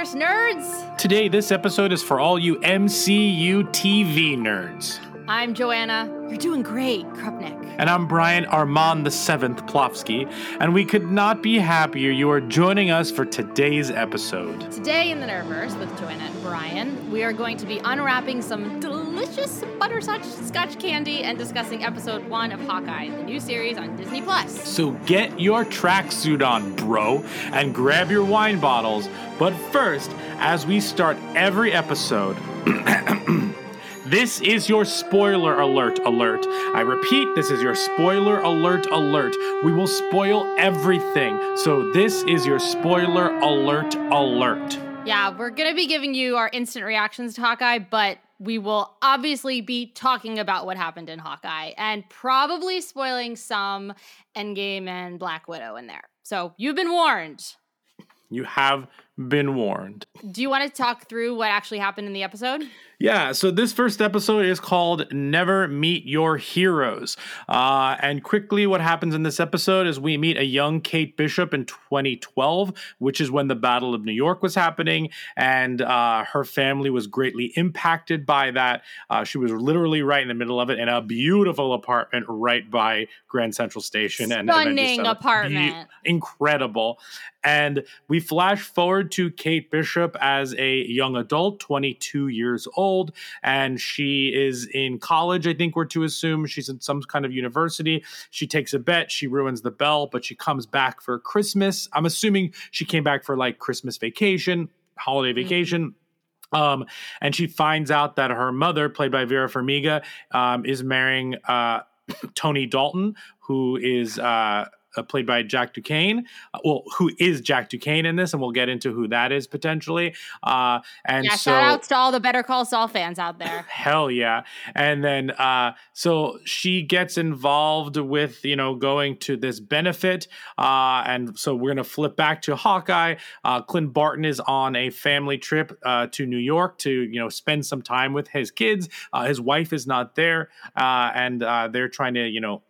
To nerds! Today, this episode is for all you MCU TV nerds. I'm Joanna. You're doing great, Krupnik. And I'm Bryan Armand the Seventh Plofsky, and we could not be happier you are joining us for today's episode. Today in the Nerdverse with Joanna and Bryan, we are going to be unwrapping some delicious butterscotch scotch candy and discussing episode one of Hawkeye, the new series on Disney Plus. So get your tracksuit on, bro, and grab your wine bottles. But first, as we start every episode, This is your spoiler alert alert. I repeat, this is your spoiler alert alert. We will spoil everything. So this is your spoiler alert alert. Yeah, we're gonna be giving you our instant reactions to Hawkeye, but we will obviously be talking about what happened in Hawkeye and probably spoiling some Endgame and Black Widow in there. So you've been warned. You have been warned. Do you want to talk through what actually happened in the episode? Yeah, so this first episode is called Never Meet Your Heroes. Uh, and quickly, what happens in this episode is we meet a young Kate Bishop in 2012, which is when the Battle of New York was happening. And uh, her family was greatly impacted by that. Uh, she was literally right in the middle of it in a beautiful apartment right by Grand Central Station. and Stunning Center. apartment. Be- incredible. And we flash forward to Kate Bishop as a young adult, 22 years old, and she is in college, I think we're to assume. She's in some kind of university. She takes a bet, she ruins the bell, but she comes back for Christmas. I'm assuming she came back for like Christmas vacation, holiday vacation. Um, and she finds out that her mother, played by Vera Farmiga, um, is marrying uh, Tony Dalton, who is uh, uh, played by Jack Duquesne. Uh, well, who is Jack Duquesne in this, and we'll get into who that is potentially. Uh, and yeah, so, shout outs to all the Better Call Saul fans out there. Hell yeah. And then uh so she gets involved with, you know, going to this benefit. Uh and so we're gonna flip back to Hawkeye. Uh Clint Barton is on a family trip uh to New York to, you know, spend some time with his kids. Uh his wife is not there. Uh and uh they're trying to, you know,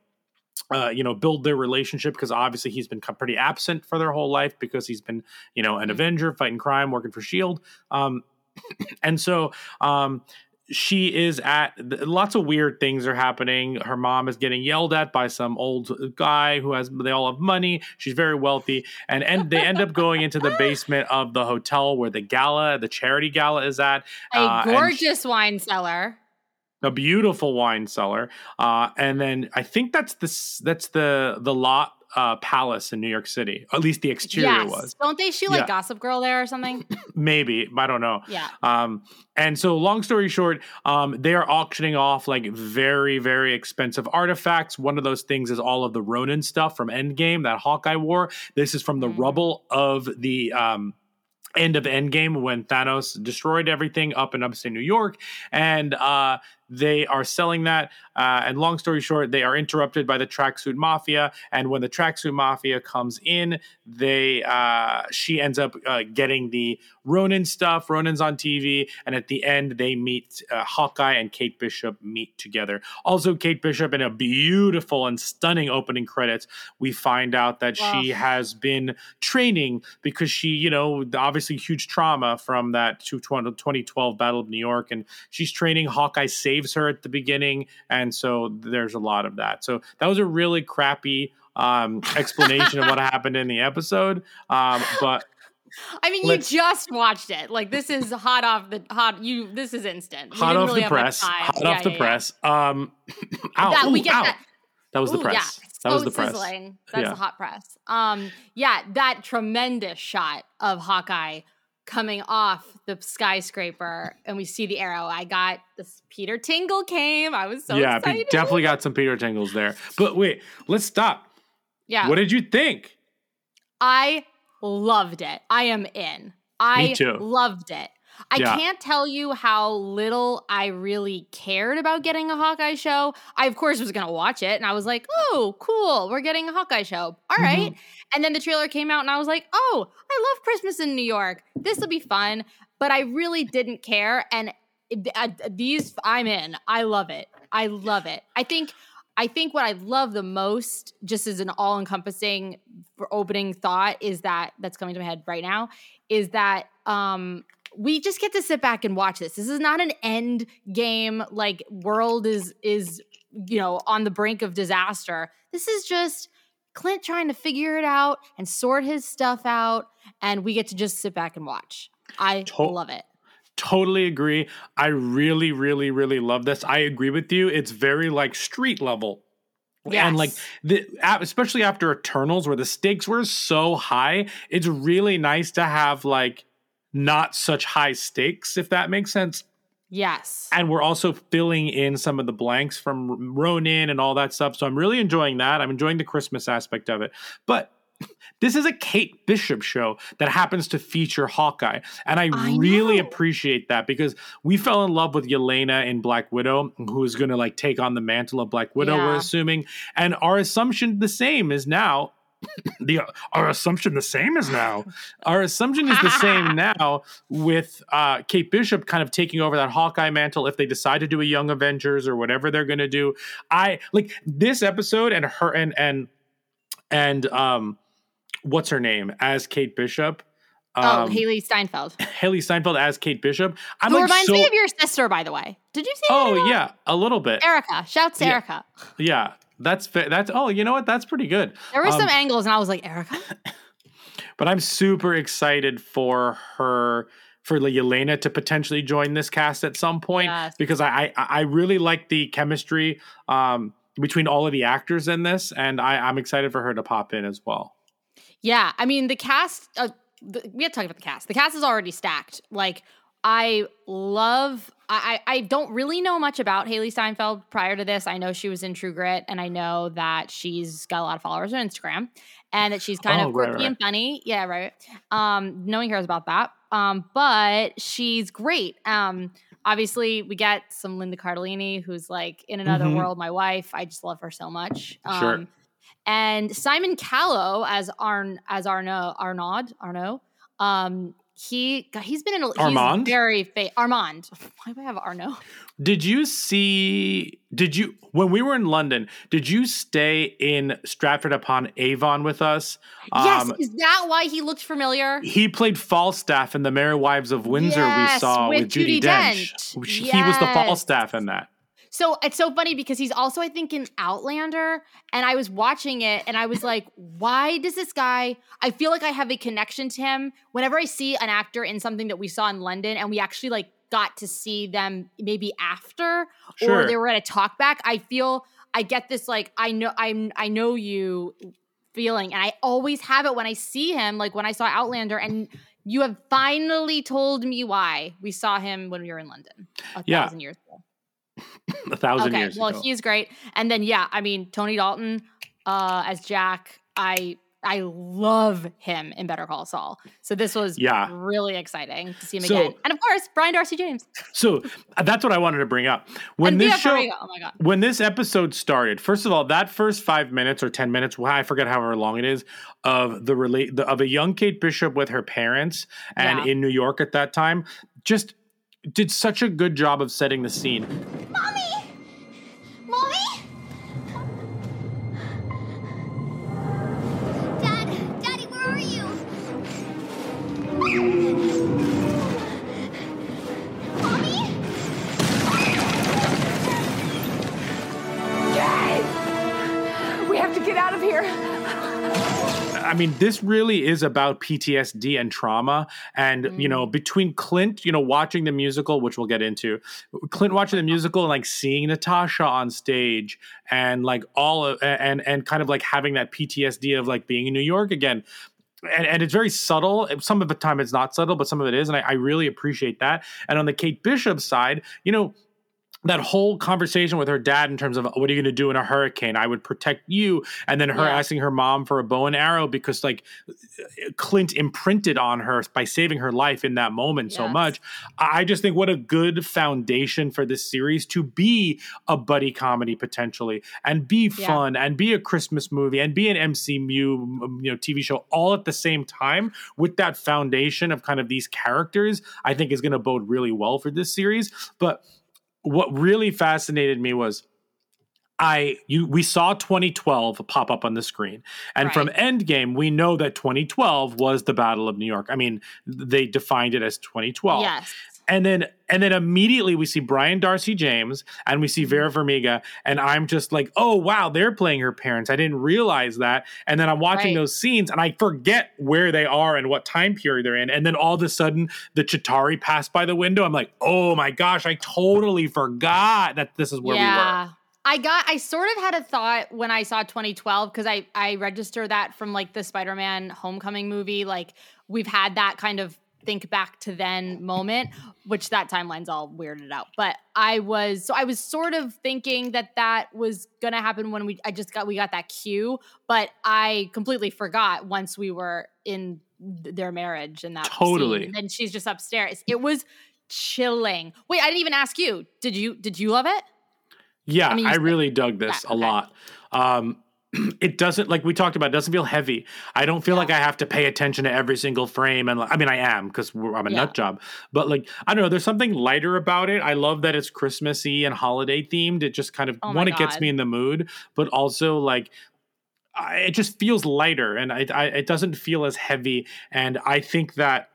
uh, you know, build their relationship because obviously he's been pretty absent for their whole life because he's been, you know, an Mhm. Avenger, fighting crime, working for Shield. Um, and so, um, she is at lots of weird things are happening. Her mom is getting yelled at by some old guy who has they all have money. She's very wealthy, and and they end up going into the basement of the hotel where the gala, the charity gala, is at. A Uh, gorgeous wine cellar. A beautiful wine cellar uh, and then i think that's the that's the the lot uh, palace in new york city at least the exterior yes. was Don't they shoot like Yeah. Gossip Girl there or something? maybe i don't know yeah. um, and so long story short um, they are auctioning off like very very expensive artifacts one of those things is all of the ronin stuff from endgame that hawkeye wore this is from the Mhm. rubble of the um, end of endgame when thanos destroyed everything up in upstate new york and uh, they are selling that. Uh, and long story short they are interrupted by the tracksuit mafia. And when the tracksuit mafia comes in they uh, she ends up uh, getting the ronin stuff ronin's on tv and at the end they meet uh, hawkeye and kate bishop meet together. Also kate bishop in a beautiful and stunning opening credits we find out that she has been training because she you know obviously huge trauma from that 2012 battle of new york. And she's training hawkeye saves her at the beginning and so there's a lot of that so that was a really crappy um explanation of what happened in the episode um but I mean, Let's- you just watched it. Like this is hot off the hot. You this is instant. Hot off really the press hot Yeah, off the yeah, yeah. press um ow, That, we get ow. that. that was the Ooh, press Yeah. that was the press Sizzling. That's Yeah. the hot press. Um, yeah, that tremendous shot of Hawkeye coming off the skyscraper, and we see the arrow. I got this. Peter Tingle came. I was so yeah excited. definitely got some peter tingles there but wait let's stop Yeah, what did you think I loved it. I am in. I too. loved it. I Yeah. can't tell you how little I really cared about getting a Hawkeye show. I, of course, was going to watch it and I was like, oh, cool. We're getting a Hawkeye show. All Mm-hmm. right. And then the trailer came out and I was like, oh, I love Christmas in New York. This will be fun. But I really didn't care. And uh, these, I'm in. I love it. I love it. I think. I think what I love the most, just as an all encompassing opening thought, is that that's coming to my head right now, is that um, we just get to sit back and watch this. This is not an end game like world is is you know on the brink of disaster. This is just Clint trying to figure it out and sort his stuff out, and we get to just sit back and watch. I To- love it. Totally agree. I really, really, really love this. I agree with you. It's very like street level. And like the especially after Eternals where the stakes were so high, it's really nice to have like not such high stakes if that makes sense. Yes. And we're also filling in some of the blanks from Ronin and all that stuff. So I'm really enjoying that. I'm enjoying the Christmas aspect of it. But this is a Kate Bishop show that happens to feature Hawkeye. And I, I really know. appreciate that because we fell in love with Yelena in Black Widow, who is going to like take on the mantle of Black Widow, we're assuming. And our assumption the same is now. The our assumption the same as now. Our assumption is the same now with uh, Kate Bishop kind of taking over that Hawkeye mantle if they decide to do a Young Avengers or whatever they're going to do. I like this episode and her and and and um what's her name as Kate Bishop. oh, Um, Hailee Steinfeld. Hailee Steinfeld as Kate Bishop. I'm Who like reminds so. me of your sister, by the way. Did you see oh yeah, a little bit. Erica. Shouts to Yeah. Erica. Yeah, that's that's. Oh, you know what? That's pretty good. There were Um, some angles, and I was like, Erica? but I'm super excited for her for Yelena to potentially join this cast at some point Yes. because I, I I really like the chemistry um between all of the actors in this, and I, I'm excited for her to pop in as well. Yeah, I mean the cast. Uh, the, we have to talk about the cast. The cast is already stacked. Like I love. I, I don't really know much about Hailee Steinfeld prior to this. I know she was in True Grit, and I know that she's got a lot of followers on Instagram, and that she's kind Oh, of quirky right. and funny. Yeah, right. Um, knowing her is about that. Um, but she's great. Um, obviously we get some Linda Cardellini, who's like in another Mhm. world. My wife. I just love her so much. Um, Sure. and Simon Callow as Arn as Arnaud Arnaud Arnaud. Um, he God, he's been in a Armand? very fa- Armand. Why do I have Arnaud? Did you see? Did you when we were in London? Did you stay in Stratford upon Avon with us? yes, Um, is that why he looked familiar? he played Falstaff in the Merry Wives of Windsor. we saw with with, Judy Judi Dench. Dench. He was the Falstaff in that. So it's so funny because he's also, I think, in Outlander. And I was watching it and I was like, why does this guy? I feel like I have a connection to him. Whenever I see an actor in something that we saw in London and we actually like got to see them maybe after Sure. or they were at a talk back, I feel I get this like I know I'm I know you feeling. And I always have it when I see him, like when I saw Outlander and you have finally told me why we saw him when we were in London a Yeah. thousand years ago. A thousand Okay, years well, ago. he's great. And then yeah, I mean Tony Dalton uh as Jack, I I love him in Better Call Saul. So this was Yeah. really exciting to see him So- again. And of course, Brian Darcy James. So uh, that's what I wanted to bring up. When and this show. Oh my god. when this episode started, first of all, that first five minutes or ten minutes, well, I forget however long it is, of the relate the, of a young Kate Bishop with her parents and Yeah. in New York at that time, just did such a good job of setting the scene. Mommy! I mean, this really is about PTSD and trauma. And, you know, mm. between Clint, you know, watching the musical, which we'll get into, Clint watching the musical and like seeing Natasha on stage and like all of, and, and kind of like having that PTSD of like being in New York again. And, and it's very subtle. Some of the time it's not subtle, but some of it is. And I, I really appreciate that. And on the Kate Bishop side, you know, that whole conversation with her dad in terms of what are you going to do in a hurricane? I would protect you. And then her Yeah. asking her mom for a bow and arrow because like clint imprinted on her by saving her life in that moment so much. I just think what a good foundation for this series to be a buddy comedy potentially and be Yeah. fun and be a christmas movie and be an mcu you know tv show all at the same time with that foundation of kind of these characters i think is going to bode really well for this series. But what really fascinated me was I you we saw 2012 pop up on the screen. And from Endgame, we know that 2012 was the Battle of New York. I mean, they defined it as 2012. Yes. And then and then immediately we see Brian Darcy James and we see. Vera Farmiga and I'm just like, "Oh, wow, they're playing her parents. I didn't realize that." And then I'm watching Right. those scenes and I forget where they are and what time period they're in. And then all of a sudden the Chitauri pass by the window. I'm like, "Oh my gosh, I totally forgot that this is where we were." I got I sort of had a thought when I saw 2012 because I I register that from like the Spider-Man Homecoming movie like we've had that kind of think back to then moment which that timeline's all weirded out but I was so I was sort of thinking that that was going to happen when we I just got we got that cue but I completely forgot once we were in th- their marriage and that scene. Totally. and then she's just upstairs it was chilling wait I didn't even ask you did you did you love it Yeah, I I, mean, said- really dug this Yeah, a okay. lot. Um, it doesn't like we talked about. It doesn't feel heavy. I don't feel Yeah. like I have to pay attention to every single frame. And like, I mean, I am because I'm a Yeah. nut job. But like, I don't know. There's something lighter about it. I love that it's Christmassy and holiday themed. It just kind of Oh one, it gets me in the mood, but also like. I, it just feels lighter, and I, I, it doesn't feel as heavy. And I think that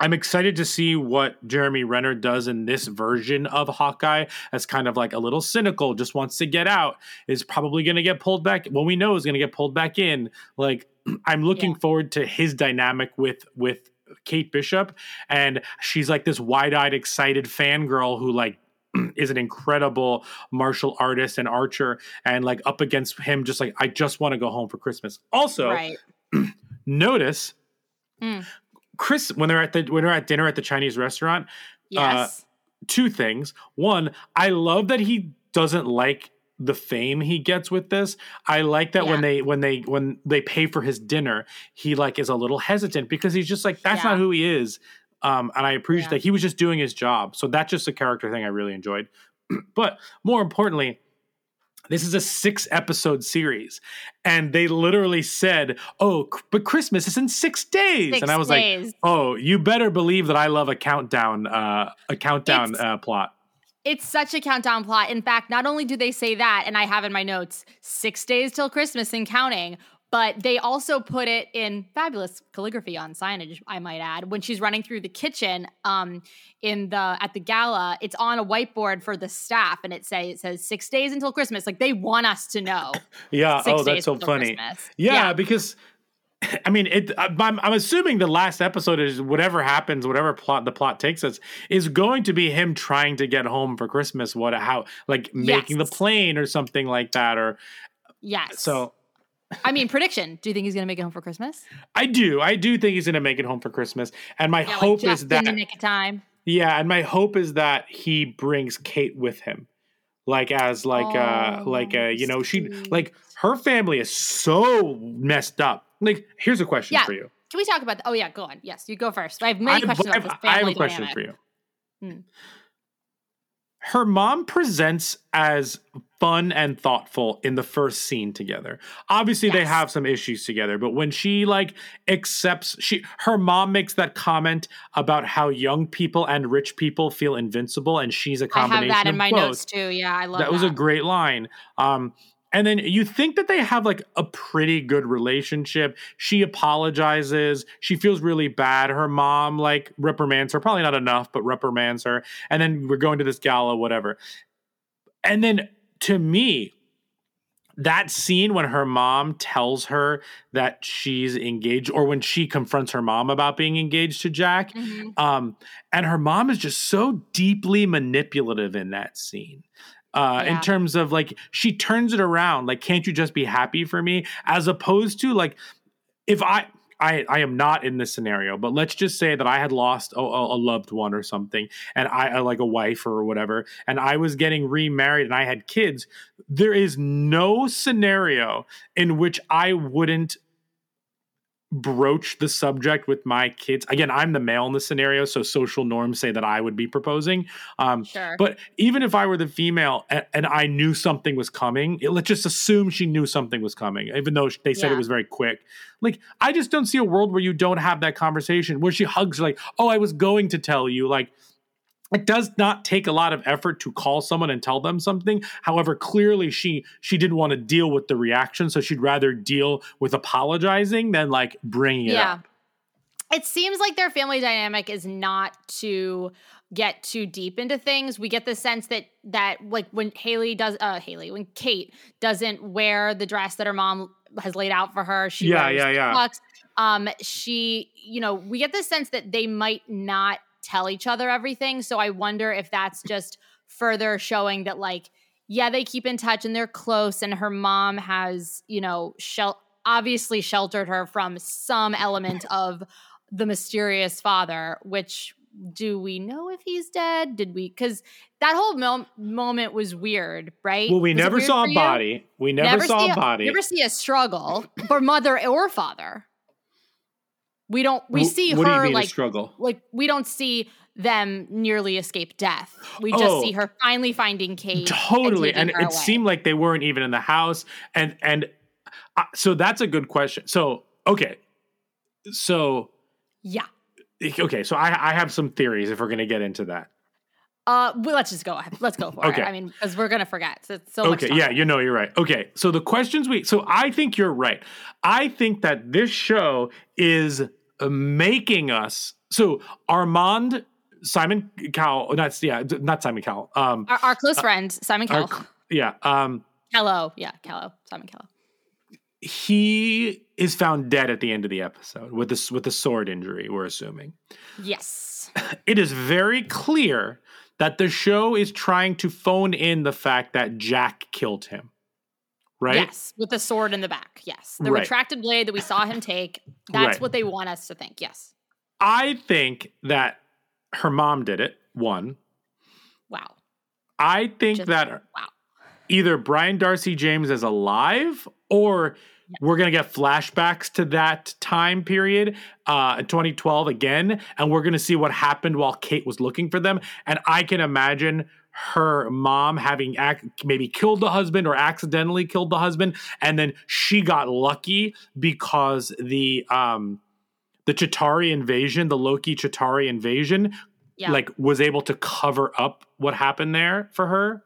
I'm excited to see what Jeremy Renner does in this version of Hawkeye as kind of like a little cynical, just wants to get out, is probably going to get pulled back. Well, we know is going to get pulled back in. Like, I'm looking Yeah. forward to his dynamic with with Kate Bishop, and she's like this wide-eyed, excited fangirl who like is an incredible martial artist and archer, and like up against him, just like I just want to go home for Christmas. Also, right notice Mm. Chris when they're at the when they're at dinner at the Chinese restaurant. yes Two things. One, I love that he doesn't like the fame he gets with this. I like that when they when they when they pay for his dinner, he like is a little hesitant because he's just like that's Yeah. not who he is. Um, and I appreciate Yeah. that he was just doing his job. So that's just a character thing I really enjoyed. but more importantly, this is a six episode series, and they literally said, "Oh, but Christmas is in six days," Six and I was days. like, "Oh, you better believe that I love a countdown, uh, a countdown uh, plot." It's such a countdown plot. In fact, not only do they say that, and I have in my notes six days till Christmas and counting, but they also put it in fabulous calligraphy on signage, I might add. When she's running through the kitchen um, in the at the gala, it's on a whiteboard for the staff, and it say it says six days until Christmas. Like they want us to know. Yeah. Oh, that's so funny. Yeah, Yeah. because I mean, it. I'm, I'm assuming the last episode is whatever happens, whatever plot the plot takes us, is going to be him trying to get home for Christmas. What? How? Like making the plane or something like that, or Yes. so. I mean, prediction. Do you think he's going to make it home for Christmas? I do. I do think he's going to make it home for Christmas, and my Yeah, hope just is that in the nick of time. Yeah, and my hope is that he brings Kate with him. Like as like uh Oh, like uh you know she like her family is so messed up. Like here's a question Yeah. for you. Can we talk about that? Oh yeah, go on. Yes, you go first. I have I many have, questions I about have- I have a question for you. Hmm. Her mom presents as fun and thoughtful in the first scene together. Obviously they have some issues together, but when she like accepts she her mom makes that comment about how young people and rich people feel invincible and she's a I have combination that in my both. notes too. Yeah, I love that was a great line. Um, and then you think that they have like a pretty good relationship. She apologizes. She feels really bad. Her mom like reprimands her, probably not enough, but reprimands her. And then we're going to this gala, whatever. And then to me, that scene when her mom tells her that she's engaged, or when she confronts her mom about being engaged to Jack, Mhm. um, and her mom is just so deeply manipulative in that scene. Uh, in terms of like, she turns it around. Like, can't you just be happy for me? As opposed to like, if I, I I am not in this scenario, but let's just say that I had lost a, a loved one or something, and I I like a wife or whatever, and I was getting remarried and I had kids. There is no scenario in which I wouldn't broach the subject with my kids. Again, I'm the male in the scenario, so social norms say that I would be proposing. Um, Sure. but even if I were the female and, and I knew something was coming, it, let's just assume she knew something was coming, even though they said Yeah. it was very quick. Like, I just don't see a world where you don't have that conversation where she hugs, like, oh, I was going to tell you. Like, it does not take a lot of effort to call someone and tell them something however clearly she she didn't want to deal with the reaction so she'd rather deal with apologizing than like bringing it yeah. up It seems like their family dynamic is not to get too deep into things. We get the sense that that like when Hailee does uh Hailee, when Kate doesn't wear the dress that her mom has laid out for her, she Yeah, yeah, yeah. Um she, you know, we get the sense that they might not tell each other everything. So I wonder if that's just further showing that like yeah, they keep in touch and they're close and her mom has, you know, shel- obviously sheltered her from some element of the mysterious father, which do we know if he's dead? Did we? Because that whole mom- moment was weird, right? well we Was never saw a body we never, saw a body Never see a struggle for mother or father. We don't. We see what her like struggle like we don't see them nearly escape death. We just Oh. see her finally finding Kate. totally and, and, it away. seemed like they weren't even in the house and and uh, so that's a good question so okay so yeah. okay so i i have some theories if we're going to get into that Uh, well, let's just go ahead. Let's go for Okay. it. I mean, because we're gonna forget. So, so okay yeah you know you're right okay so the questions we so i think you're right i think that this show is making us so armand simon cowell not yeah not simon cowell um Our, our close friend Simon our- yeah um Callow, yeah, Callow, Simon Callow. he is found dead at the end of the episode with this with a sword injury we're assuming. Yes, it is very clear that the show is trying to phone in the fact that jack killed him right yes, with the sword in the back. Yes, the Right. retracted blade that we saw him take. That's Right. what they want us to think. Yes. i think that her mom did it one Wow. i think Just- that Wow. either brian darcy james is alive or we're going to get flashbacks to that time period uh 2012 again and we're going to see what happened while kate was looking for them and i can imagine her mom having ac- maybe killed the husband or accidentally killed the husband and then she got lucky because the um the Chitauri invasion, the Loki Chitauri invasion, Yeah. like was able to cover up what happened there for her.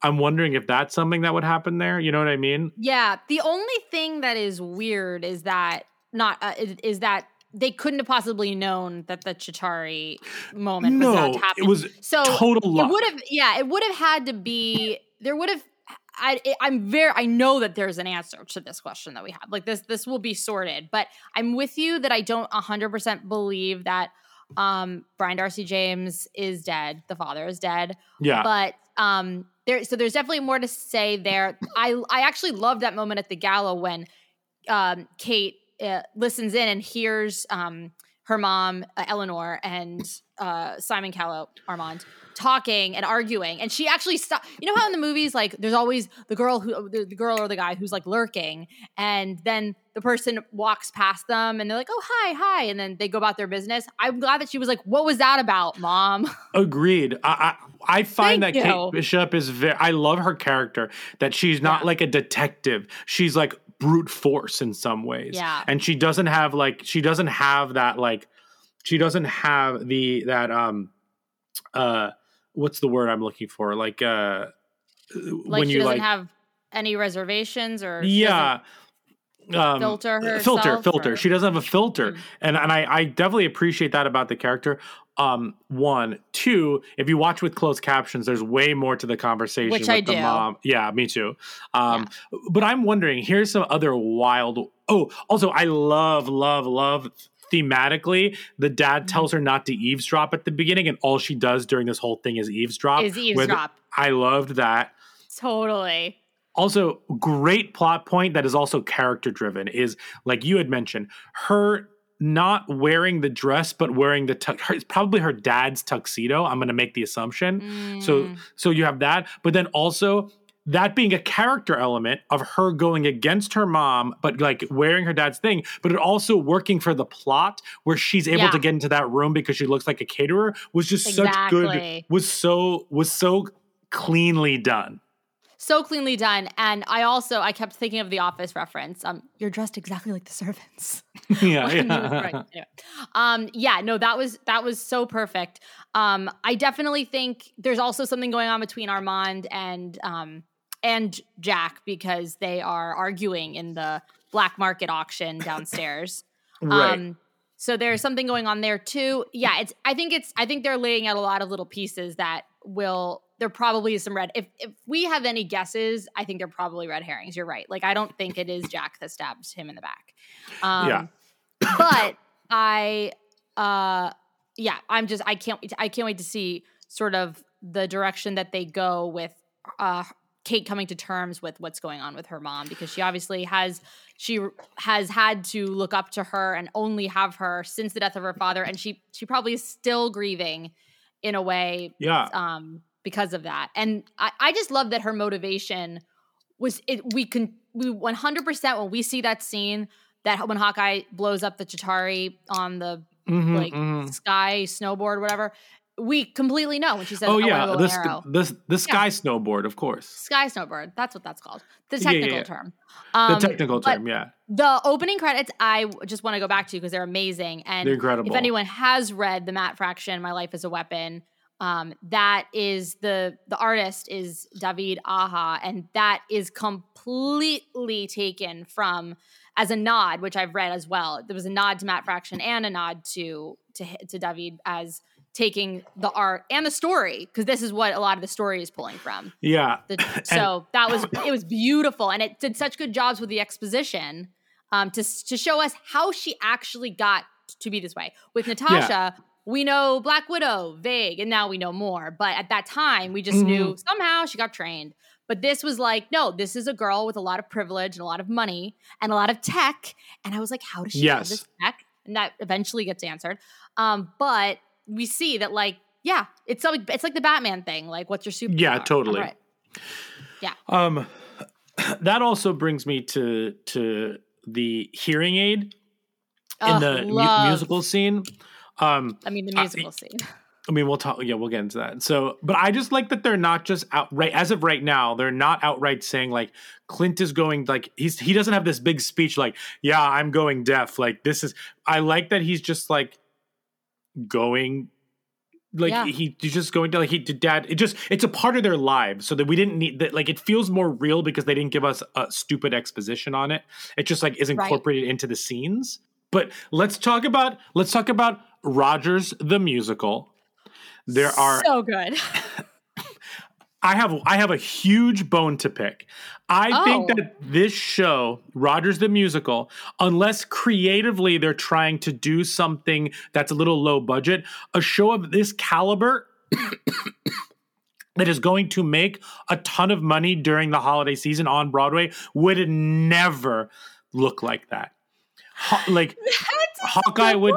I'm wondering if that's something that would happen there. You know what I mean? Yeah. The only thing that is weird is that not uh, is, is that they couldn't have possibly known that the Chitauri moment was about No, to happen. it was so total luck. It would have, yeah, it would have had to be. There would have. I, I'm very. I know that there's an answer to this question that we have. Like this, this will be sorted. But I'm with you that I don't 100 percent believe that um Brian Darcy James is dead. The father is dead. Yeah. But um, there. So there's definitely more to say there. I I actually love that moment at the gala when um Kate uh, listens in and hears um her mom uh, Eleanor and uh Simon Callow Armand talking and arguing and she actually stop you know how in the movies like there's always the girl who the, the girl or the guy who's like lurking and then the person walks past them and they're like oh hi hi and then they go about their business i'm glad that she was like what was that about mom Agreed. I I, I find Thank that you. Kate Bishop is very. I love her character. That she's not Yeah. like a detective. She's like brute force in some ways. Yeah. And she doesn't have like she doesn't have that like she doesn't have the that um uh what's the word I'm looking for like uh like when she you doesn't like have any reservations or yeah um, filter filter filter or- she doesn't have a filter Mm. and and I, I definitely appreciate that about the character um one two if you watch with closed captions there's way more to the conversation Which with I the do. mom. Yeah me too. Um but i'm wondering here's some other wild oh also i love love love thematically the dad Mm-hmm. tells her not to eavesdrop at the beginning and all she does during this whole thing is eavesdrop is with- eavesdrop. I loved that. Totally. Also great plot point that is also character driven is like you had mentioned her not wearing the dress but wearing the tux her, it's probably her dad's tuxedo i'm going to make the assumption so Mm. so you have that but then also that being a character element of her going against her mom but like wearing her dad's thing but it also working for the plot where she's able Yeah. to get into that room because she looks like a caterer was just such good was so was so cleanly done so cleanly done. And I also I kept thinking of the Office reference. Um, you're dressed exactly like the servants. yeah, Right. yeah. Anyway. Um, yeah, no, that was that was so perfect. Um, I definitely think there's also something going on between Armand and um and Jack because they are arguing in the black market auction downstairs. right Um, so there's something going on there too. Yeah, it's. I think it's. I think they're laying out a lot of little pieces that will. There probably is some red. If if we have any guesses, I think they're probably red herrings. You're right. Like I don't think it is Jack that stabs him in the back. Um, Yeah. but I, uh, yeah, I'm just. I can't. wait to- I can't wait to see sort of the direction that they go with. Uh, Kate coming to terms with what's going on with her mom because she obviously has she has had to look up to her and only have her since the death of her father and she she probably is still grieving in a way yeah um because of that. And i, I just love that her motivation was it we can we 100% when we see that scene that when hawkeye blows up the chitauri on the Mhm, like mhm. sky snowboard whatever we completely know when she says oh "I wanna yeah this arrow." this the sky snowboard of course. Sky snowboard that's what that's called. The Yeah, yeah, technical yeah. term. The Um, technical term yeah. the opening credits i just want to go back to because they're amazing and they're incredible. if anyone has read the matt fraction my life is a weapon um, that is the the artist is david aja and that is completely taken from as a nod which i've read as well. There was a nod to matt fraction and a nod to to, to david as taking the art and the story because this is what a lot of the story is pulling from. Yeah. The, so that was it was beautiful and it did such good jobs with the exposition um, to to show us how she actually got to be this way. With natasha we know black widow vague and now we know more but at that time we just knew Mm-hmm. somehow she got trained but this was like no this is a girl with a lot of privilege and a lot of money and a lot of tech and i was like how does she have this tech and that eventually gets answered um, but we see that like yeah it's like it's like the batman thing like what's your super? Yeah, totally. right. Um, that also brings me to to the hearing aid in the mu- musical scene. Um, I mean, the musical scene. I mean, we'll talk. Yeah, we'll get into that. So, but I just like that they're not just outright. As of right now, they're not outright saying like Clint is going like he's he doesn't have this big speech like yeah I'm going deaf like this is. I like that he's just like going like Yeah. he he's just going to like he did dad it just it's a part of their lives so that we didn't need that like it feels more real because they didn't give us a stupid exposition on it it just like is Right. incorporated into the scenes but let's talk about let's talk about rogers the musical there are so good. I have I have a huge bone to pick. I think Oh. that this show, Rogers the Musical, unless creatively they're trying to do something that's a little low budget, a show of this caliber that is going to make a ton of money during the holiday season on Broadway would never look like that. Ho- like Hawkeye would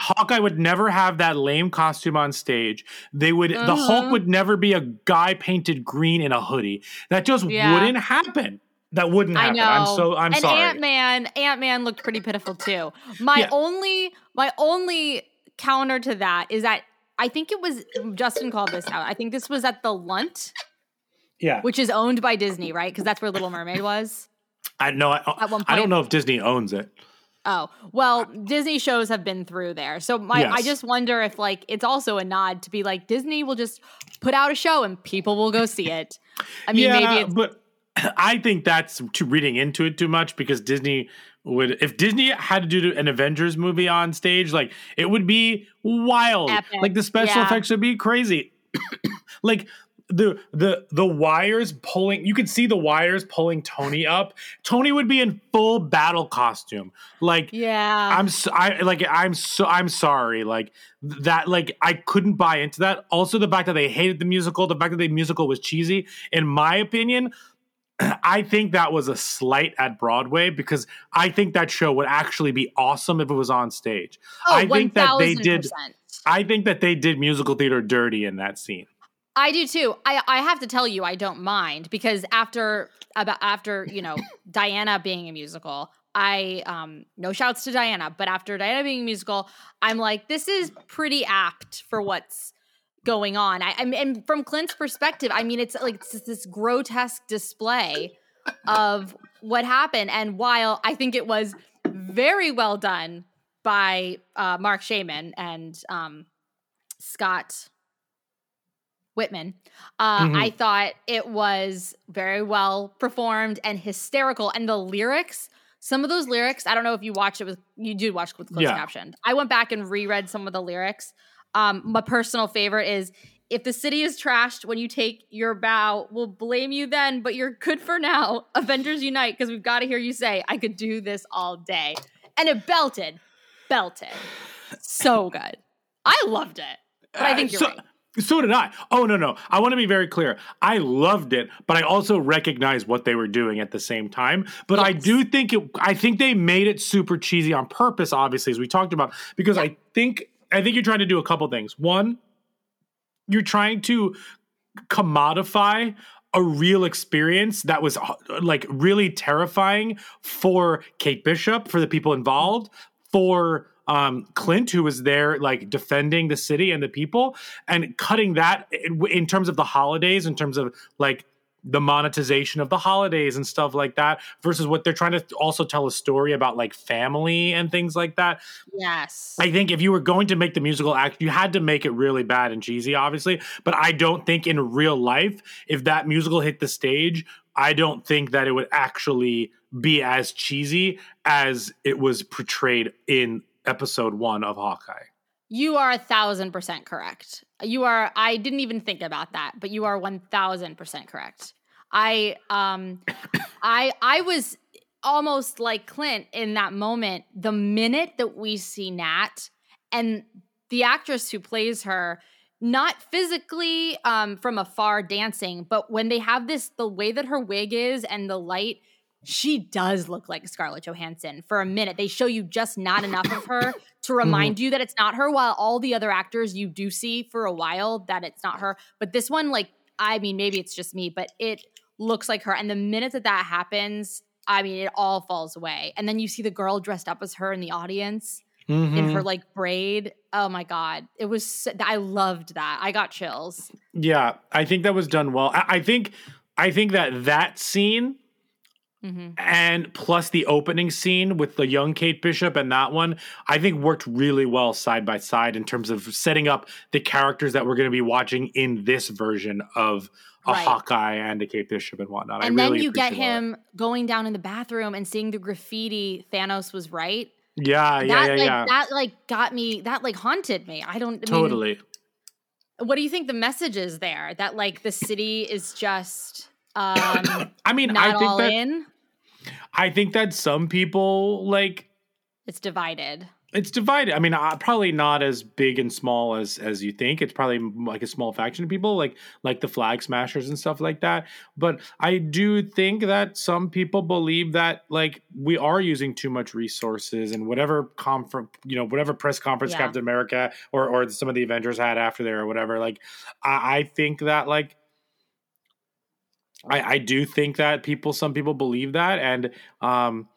Hawkeye would never have that lame costume on stage. They would the Hulk Mhm. would never be a guy painted green in a hoodie. That just Yeah. wouldn't happen. That wouldn't happen. I know. I'm so I'm and sorry. Ant Man, Ant Man looked pretty pitiful too. My Yeah. only, my only counter to that is that I think it was Justin called this out. I think this was at the Lunt, yeah. which is owned by Disney, right? Because that's where Little Mermaid was. I know I, At one I don't know if Disney owns it. Oh, well, uh, Disney shows have been through there. So my I just wonder if like it's also a nod to be like Disney will just put out a show and people will go see it. I mean, yeah, maybe it's but I think that's too reading into it too much because Disney would if Disney had to do an Avengers movie on stage, like it would be wild. Epic, Like the special yeah. effects would be crazy. like the the the wires pulling you could see the wires pulling Tony up. Tony would be in full battle costume. Like yeah. I'm so, I like I'm so I'm sorry like that like I couldn't buy into that. Also the fact that they hated the musical, the fact that the musical was cheesy in my opinion I think that was a slight at Broadway because I think that show would actually be awesome if it was on stage. Oh, I think that they did 1000%. I think that they did musical theater dirty in that scene. I do too. I I have to tell you, I don't mind because after about after you know Diana being a musical, I um no shouts to Diana, but after Diana being a musical, I'm like this is pretty apt for what's going on. I, I mean, and from Clint's perspective, I mean it's like it's this grotesque display of what happened, and while I think it was very well done by uh, Marc Shaiman and um, Scott Wittman. Uh, Mhm. I thought it was very well performed and hysterical. And the lyrics, some of those lyrics, I don't know if you watched it with, you did watch with closed Yeah. captioned. I went back and reread some of the lyrics. Um, my personal favorite is if the city is trashed when you take your bow, we'll blame you then, but you're good for now. Avengers unite because we've got to hear you say, I could do this all day. And it belted, belted. So good. I loved it. But I think you're so, right. So did I. Oh no, no. I want to be very clear. I loved it, but I also recognize what they were doing at the same time. But I do think it I think they made it super cheesy on purpose, obviously, as we talked about, because I think I think you're trying to do a couple things. One, you're trying to commodify a real experience that was uh, like really terrifying for Kate Bishop, for the people involved, for um, Clint, who was there like defending the city and the people, and cutting that in, in terms of the holidays, in terms of like the monetization of the holidays and stuff like that, versus what they're trying to also tell a story about like family and things like that. Yes. I think if you were going to make the musical act, you had to make it really bad and cheesy, obviously. But I don't think in real life, if that musical hit the stage, I don't think that it would actually be as cheesy as it was portrayed in episode one of Hawkeye. You are a thousand percent correct. You are. I didn't even think about that, but you are one thousand percent correct. I um, I I was almost like Clint in that moment. The minute that we see Nat and the actress who plays her, not physically um from afar dancing, but when they have this, the way that her wig is and the light. She does look like Scarlett Johansson for a minute. They show you just not enough of her to remind you that it's not her, while all the other actors you do see for a while that it's not her. But this one, like, I mean, maybe it's just me, but it looks like her. And the minute that that happens, I mean, it all falls away. And then you see the girl dressed up as her in the audience in Mhm. her like braid. Oh my God. It was, so, I loved that. I got chills. Yeah, I think that was done well. I, I think, I think that that scene hmm and plus the opening scene with the young Kate Bishop and that one, I think worked really well side by side in terms of setting up the characters that we're going to be watching in this version of a Right. Hawkeye and a Kate Bishop and whatnot. And I then really you get him going down in the bathroom and seeing the graffiti, Thanos was right. that. Yeah, yeah, that yeah, like yeah. that like got me that like haunted me. I don't I mean, totally. what do you think the message is there? That like the city is just um I mean, not I think all that in. I think that some people like It's divided. it's divided. I mean, uh, probably not as big and small as as you think. It's probably like a small faction of people, like like the flag smashers and stuff like that. But I do think that some people believe that like we are using too much resources and whatever conference, you know, whatever press conference Yeah. Captain America or or some of the Avengers had after there or whatever. Like, I, I think that like. I, I do think that people, some people believe that, and um,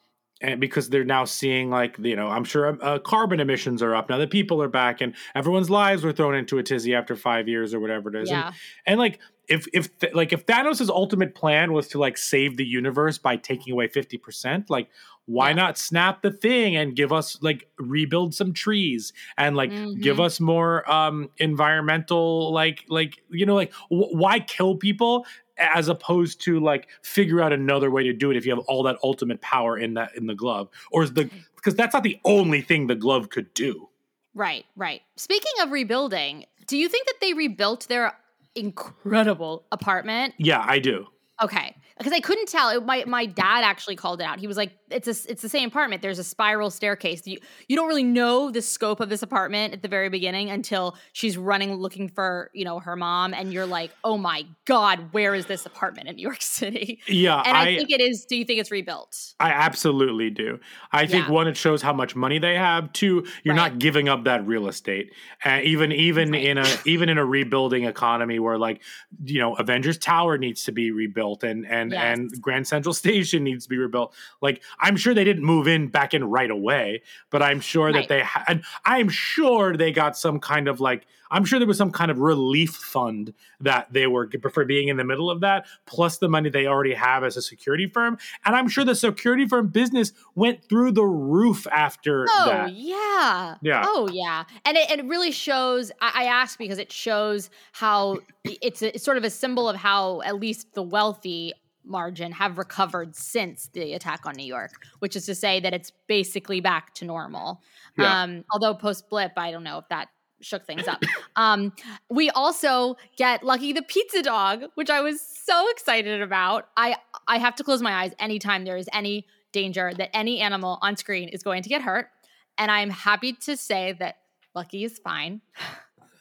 and because they're now seeing like you know i'm sure uh, carbon emissions are up now the people are back and everyone's lives were thrown into a tizzy after five years or whatever it is Yeah. and, and like if if th- like if thanos' ultimate plan was to like save the universe by taking away 50% like why Yeah. not snap the thing and give us like rebuild some trees and like give us more um environmental like like you know like wh- why kill people as opposed to like figure out another way to do it if you have all that ultimate power in that in the glove or is the because that's not the only thing the glove could do Right, right. Speaking of rebuilding, do you think that they rebuilt their incredible apartment? yeah i do Okay, because I couldn't tell. It, my my dad actually called it out. He was like, it's a it's the same apartment. There's a spiral staircase. You you don't really know the scope of this apartment at the very beginning until she's running looking for you know her mom, and you're like, oh my god, where is this apartment in New York City? Yeah, And I, I, think it is. Do you think it's rebuilt? I absolutely do. I think Yeah. one, it shows how much money they have. Two, you're not giving up that real estate. Uh, even even Right. in a even in a rebuilding economy where like you know Avengers Tower needs to be rebuilt and and Yes. and Grand Central Station needs to be rebuilt. Like I'm sure they didn't move in back in right away, but I'm sure Right. that they ha- and I'm sure they got some kind of like I'm sure there was some kind of relief fund that they were for being in the middle of that, plus the money they already have as a security firm. And I'm sure the security firm business went through the roof after Oh that. yeah, Yeah. Oh yeah, and it, it really shows. I, I ask because it shows how it's, a, it's sort of a symbol of how at least the wealthy margin have recovered since the attack on New York, which is to say that it's basically back to normal. Yeah. Um, although post blip, I don't know if that shook things up. um, we also get Lucky the pizza dog, which I was so excited about. I I have to close my eyes anytime there is any danger that any animal on screen is going to get hurt, and I'm happy to say that Lucky is fine.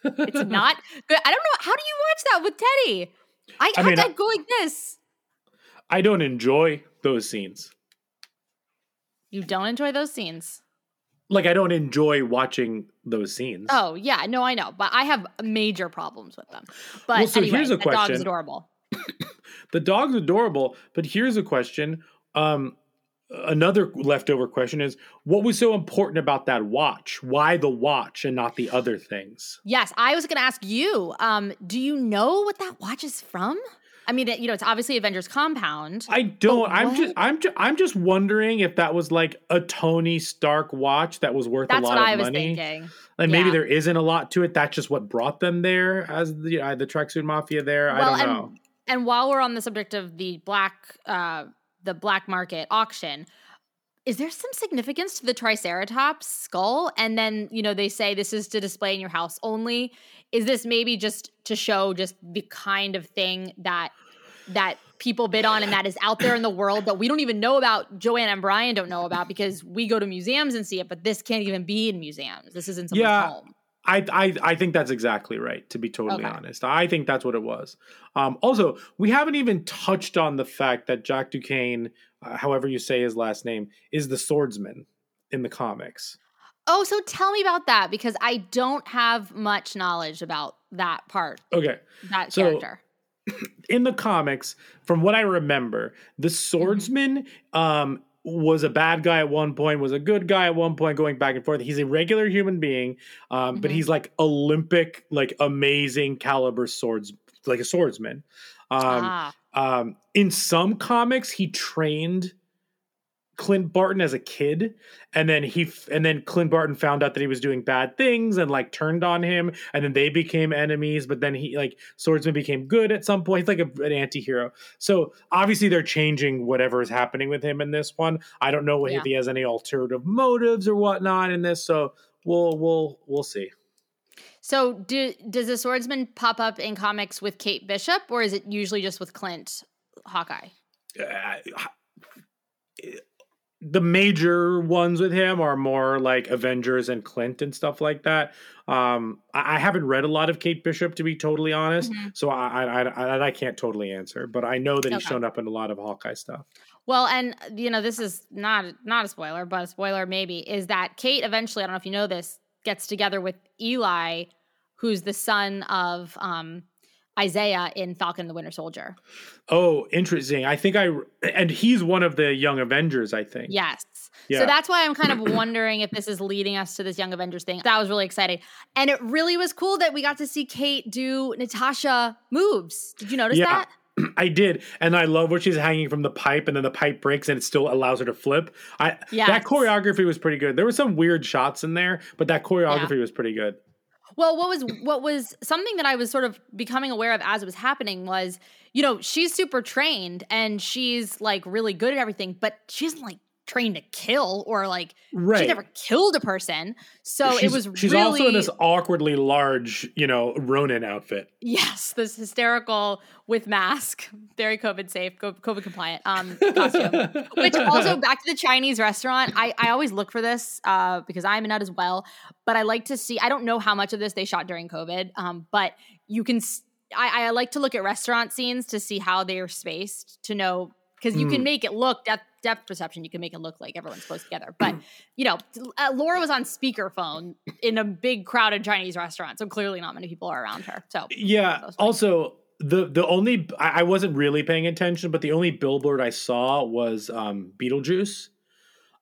it's not good. I don't know how do you watch that with Teddy. I, I have mean, to I- go like this. I don't enjoy those scenes. You don't enjoy those scenes. Like I don't enjoy watching those scenes. Oh yeah, no, I know, but I have major problems with them. But Well, so anyway, here's a the dog question. is adorable. The dog's adorable, but here's a question. Um, another leftover question is what was so important about that watch? Why the watch and not the other things? Yes, I was going to ask you. Um, do you know what that watch is from? I mean, you know, it's obviously Avengers Compound. I don't. I'm just. I'm. Just, I'm just wondering if that was like a Tony Stark watch that was worth That's a lot what of I was money. thinking. Like maybe Yeah. there isn't a lot to it. That's just what brought them there as the uh, the tracksuit mafia. There, I don't and know. and while we're on the subject of the black, uh, the black market auction. Is there some significance to the Triceratops skull? And then, you know, they say this is to display in your house only. Is this maybe just to show just the kind of thing that that people bid on and that is out there in the world that we don't even know about joanna and Bryan don't know about because we go to museums and see it but this can't even be in museums this isn't someone's Yeah. home I, I I think that's exactly right. To be totally Okay. honest, I think that's what it was. Um, also, we haven't even touched on the fact that Jack Duquesne, uh, however you say his last name, is the swordsman in the comics. Oh so tell me about that because i don't have much knowledge about that part Okay, that So- character in the comics, from what I remember, the swordsman um, was a bad guy at one point, was a good guy at one point, going back and forth. He's a regular human being, um, but Mhm. he's like Olympic, like amazing caliber swords, like a swordsman. Um, ah um, in some comics, he trained Clint Barton as a kid, and then he f- and then Clint Barton found out that he was doing bad things and like turned on him, and then they became enemies. But then he like Swordsman became good at some point. He's like a, an anti-hero. So obviously they're changing whatever is happening with him in this one. I don't know Yeah. if he has any alternative motives or whatnot in this. So we'll we'll we'll see. so do, does the swordsman pop up in comics with kate bishop or is it usually just with clint hawkeye uh, the major ones with him are more like Avengers and Clint and stuff like that. Um, I, I haven't read a lot of Kate Bishop to be totally honest, Mhm. so I, I I I can't totally answer, but I know that he's shown up in a lot of Hawkeye stuff. Well, and you know, this is not not a spoiler, but a spoiler maybe is that Kate eventually, I don't know if you know this, gets together with Eli, who's the son of um Isaiah in Falcon and the Winter Soldier. Oh, interesting. I think I and he's one of the young Avengers. I think. Yes. Yeah. So that's why I'm kind of wondering if this is leading us to this Young Avengers thing. That was really exciting. And it really was cool that we got to see Kate do Natasha moves. Did you notice Yeah. that? I did, and I love where she's hanging from the pipe, and then the pipe breaks, and it still allows her to flip. I Yes. that choreography was pretty good. There were some weird shots in there, but that choreography was pretty good. Well, what was what was something that I was sort of becoming aware of as it was happening was, you know, she's super trained and she's like really good at everything, but she doesn't like trained to kill or like Right. she's never killed a person. So she's, it was she's really also in this awkwardly large, you know, Ronin outfit. yes, this hysterical with mask, very COVID safe, COVID compliant um costume. Which also back to the Chinese restaurant. I, I always look for this uh, because I'm a nut as well. But I like to see. I don't know how much of this they shot during COVID, um, but you can. I, I like to look at restaurant scenes to see how they are spaced to know because you can Mm. make it look depth depth perception. You can make it look like everyone's close together. But you know, uh, Laura was on speakerphone in a big crowded Chinese restaurant, so clearly not many people are around her. So Yeah. That was fine. Also, the the only I I wasn't really paying attention, but the only billboard I saw was um, Beetlejuice.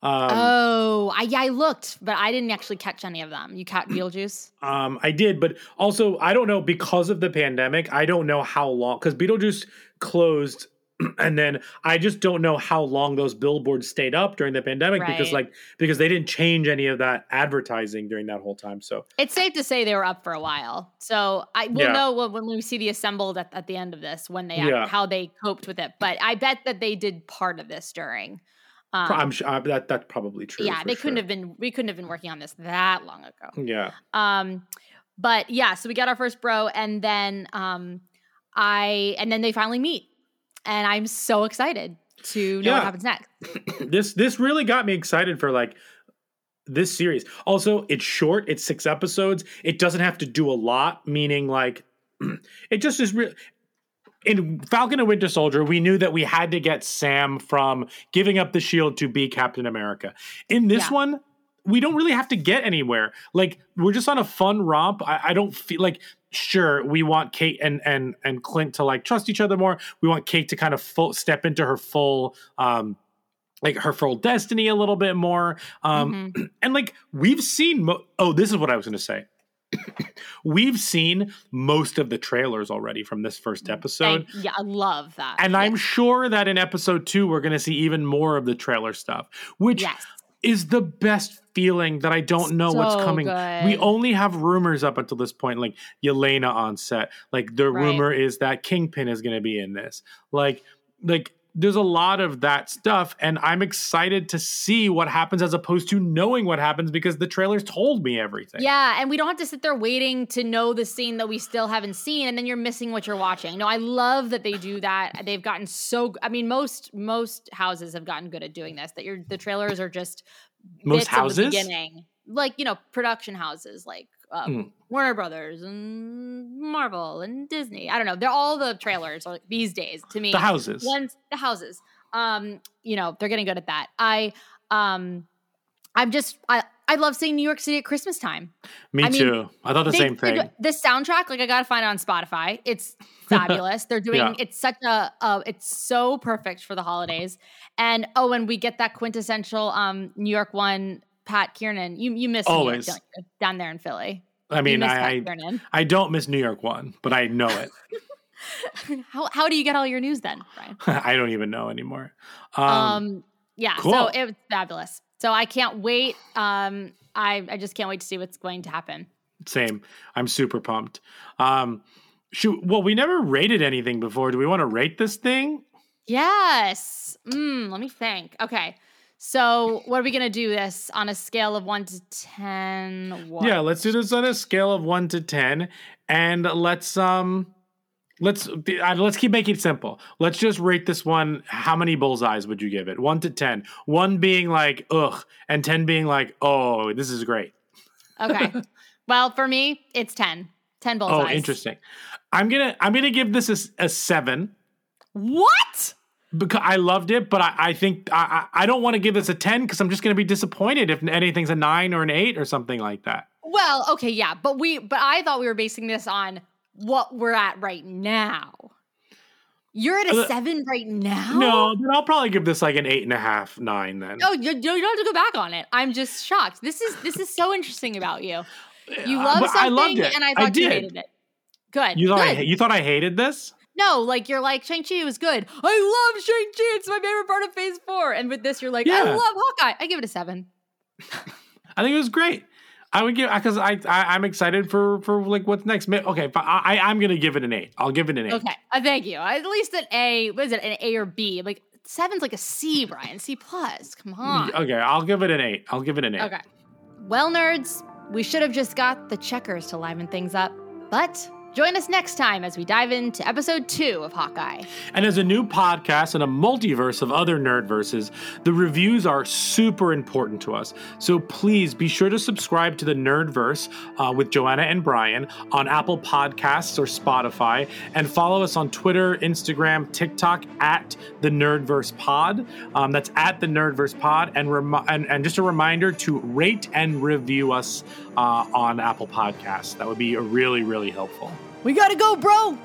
Um, oh, I, yeah, I looked, but I didn't actually catch any of them. You caught Beetlejuice? um, I did, but also I don't know because of the pandemic. I don't know how long because Beetlejuice closed. And then I just don't know how long those billboards stayed up during the pandemic because, like, because they didn't change any of that advertising during that whole time. So It's safe to say they were up for a while. So I will Yeah. know when, when we see the assembled at, at the end of this when they Yeah. how they coped with it. But I bet that they did part of this during. Um, I'm sure uh, that that's probably true. yeah, they couldn't sure. have been. We couldn't have been working on this that long ago. Yeah. Um, but yeah, so we got our first bro, and then um, I and then they finally meet, and I'm so excited to know Yeah. what happens next. this this really got me excited for like this series. Also, it's short, it's 6 episodes. It doesn't have to do a lot, meaning like it just is real in Falcon and Winter Soldier, we knew that we had to get Sam from giving up the shield to be Captain America. In this Yeah. one, we don't really have to get anywhere. Like we're just on a fun romp. I, I don't feel like sure we want Kate and and and Clint to like trust each other more. We want Kate to kind of full step into her full um like her full destiny a little bit more. Um Mhm. and like we've seen mo- oh this is what I was going to say. we've seen most of the trailers already from this first episode. Thank- yeah, I love that. And Yeah. I'm sure that in episode two, we're going to see even more of the trailer stuff, which yes. Is the best feeling that I don't know what's coming. good. We only have rumors up until this point, like Yelena on set. Like the Right. rumor is that Kingpin is going to be in this. Like, like there's a lot of that stuff, and I'm excited to see what happens as opposed to knowing what happens because the trailers told me everything. Yeah, and we don't have to sit there waiting to know the scene that we still haven't seen, and then you're missing what you're watching. No, I love that they do that. They've gotten so. I mean, most most houses have gotten good at doing this. That your the trailers are just Most bits of the houses? beginning, like you know, production houses like uh, Hmm. Warner Brothers and Marvel and Disney. I don't know. They're all the trailers are, these days to me. The houses. Once the houses. Um, you know, they're getting good at that. I um I'm just I I love seeing New York City at Christmas time. Me I mean, too. I thought the They same thing. The soundtrack, like I gotta find it on Spotify. It's fabulous. They're doing Yeah. it's such a uh, it's so perfect for the holidays. And oh, and we get that quintessential um New York one, Pat Kiernan. You you miss New York, you? down there in Philly. I mean, I, I I don't miss New York one, but I know it. how how do you get all your news then, Bryan? I don't even know anymore. Um, Um, yeah, so it was fabulous. So I can't wait. Um, I I just can't wait to see what's going to happen. same. I'm super pumped. Um, shoot. Well, we never rated anything before. Do we want to rate this thing? Yes. Mm, let me think. Okay. So what are we gonna do this on a scale of one to ten? What? Yeah, let's do this on a scale of one to ten, and let's um, let's uh, let's keep making it simple. Let's just rate this one. How many bullseyes would you give it? One to ten. One being like ugh, and ten being like oh, this is great. Okay. well, for me, it's 10. 10 bullseyes. Oh, interesting. I'm gonna I'm gonna give this a, a seven. What? Because I loved it, but I, I think I, I I don't want to give this a ten because I'm just going to be disappointed if anything's a nine or an eight or something like that. Well, okay, yeah, but we but I thought we were basing this on what we're at right now. You're at a Uh, seven right now. No, then I'll probably give this like an eight and a half, nine. Then Oh, you, you don't have to go back on it. I'm just shocked. This is this is so interesting about you. You Uh, love something, I loved it. and I I thought you hated it. Good. you thought I, you thought I hated this? No, like you're like Shang-Chi was good. I love Shang-Chi. It's my favorite part of phase four. And with this, you're like, I love Hawkeye. I give it a seven. I think it was great. I would give because I, I I'm excited for for like what's next. Okay, I- I'm gonna give it an eight. I'll give it an eight. Okay. Uh, thank you. At least an A, what is it, an A or B? Like seven's like a C, Bryan. C plus. Come on. Okay, I'll give it an eight. I'll give it an eight. Okay. Well, nerds, we should have just got the checkers to liven things up, but join us next time as we dive into episode two of Hawkeye. And as a new podcast and a multiverse of other nerd verses, the reviews are super important to us. So please be sure to subscribe to the Nerdverse uh, with Joanna and Bryan on Apple Podcasts or Spotify, and follow us on Twitter, Instagram, TikTok at the Nerdverse Pod. Um, that's at the Nerdverse Pod, and, and and just a reminder to rate and review us uh, on Apple Podcasts. That would be really really helpful. We gotta go, bro!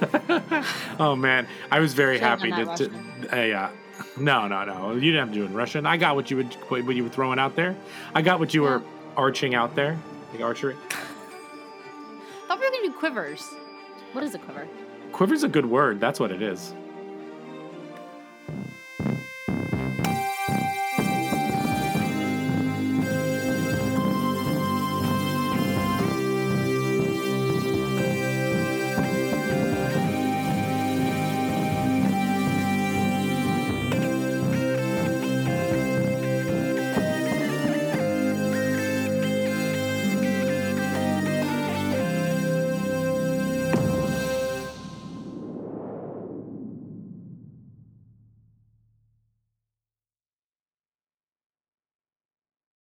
Oh man, I was very Shouldn't happy have to. that to uh, yeah. No, no, no. You didn't have to do it in Russian. I got what you would what you were throwing out there. I got what you were arching out there, like archery. thought we were gonna do quivers. What is a quiver? Quiver's a good word. That's what it is.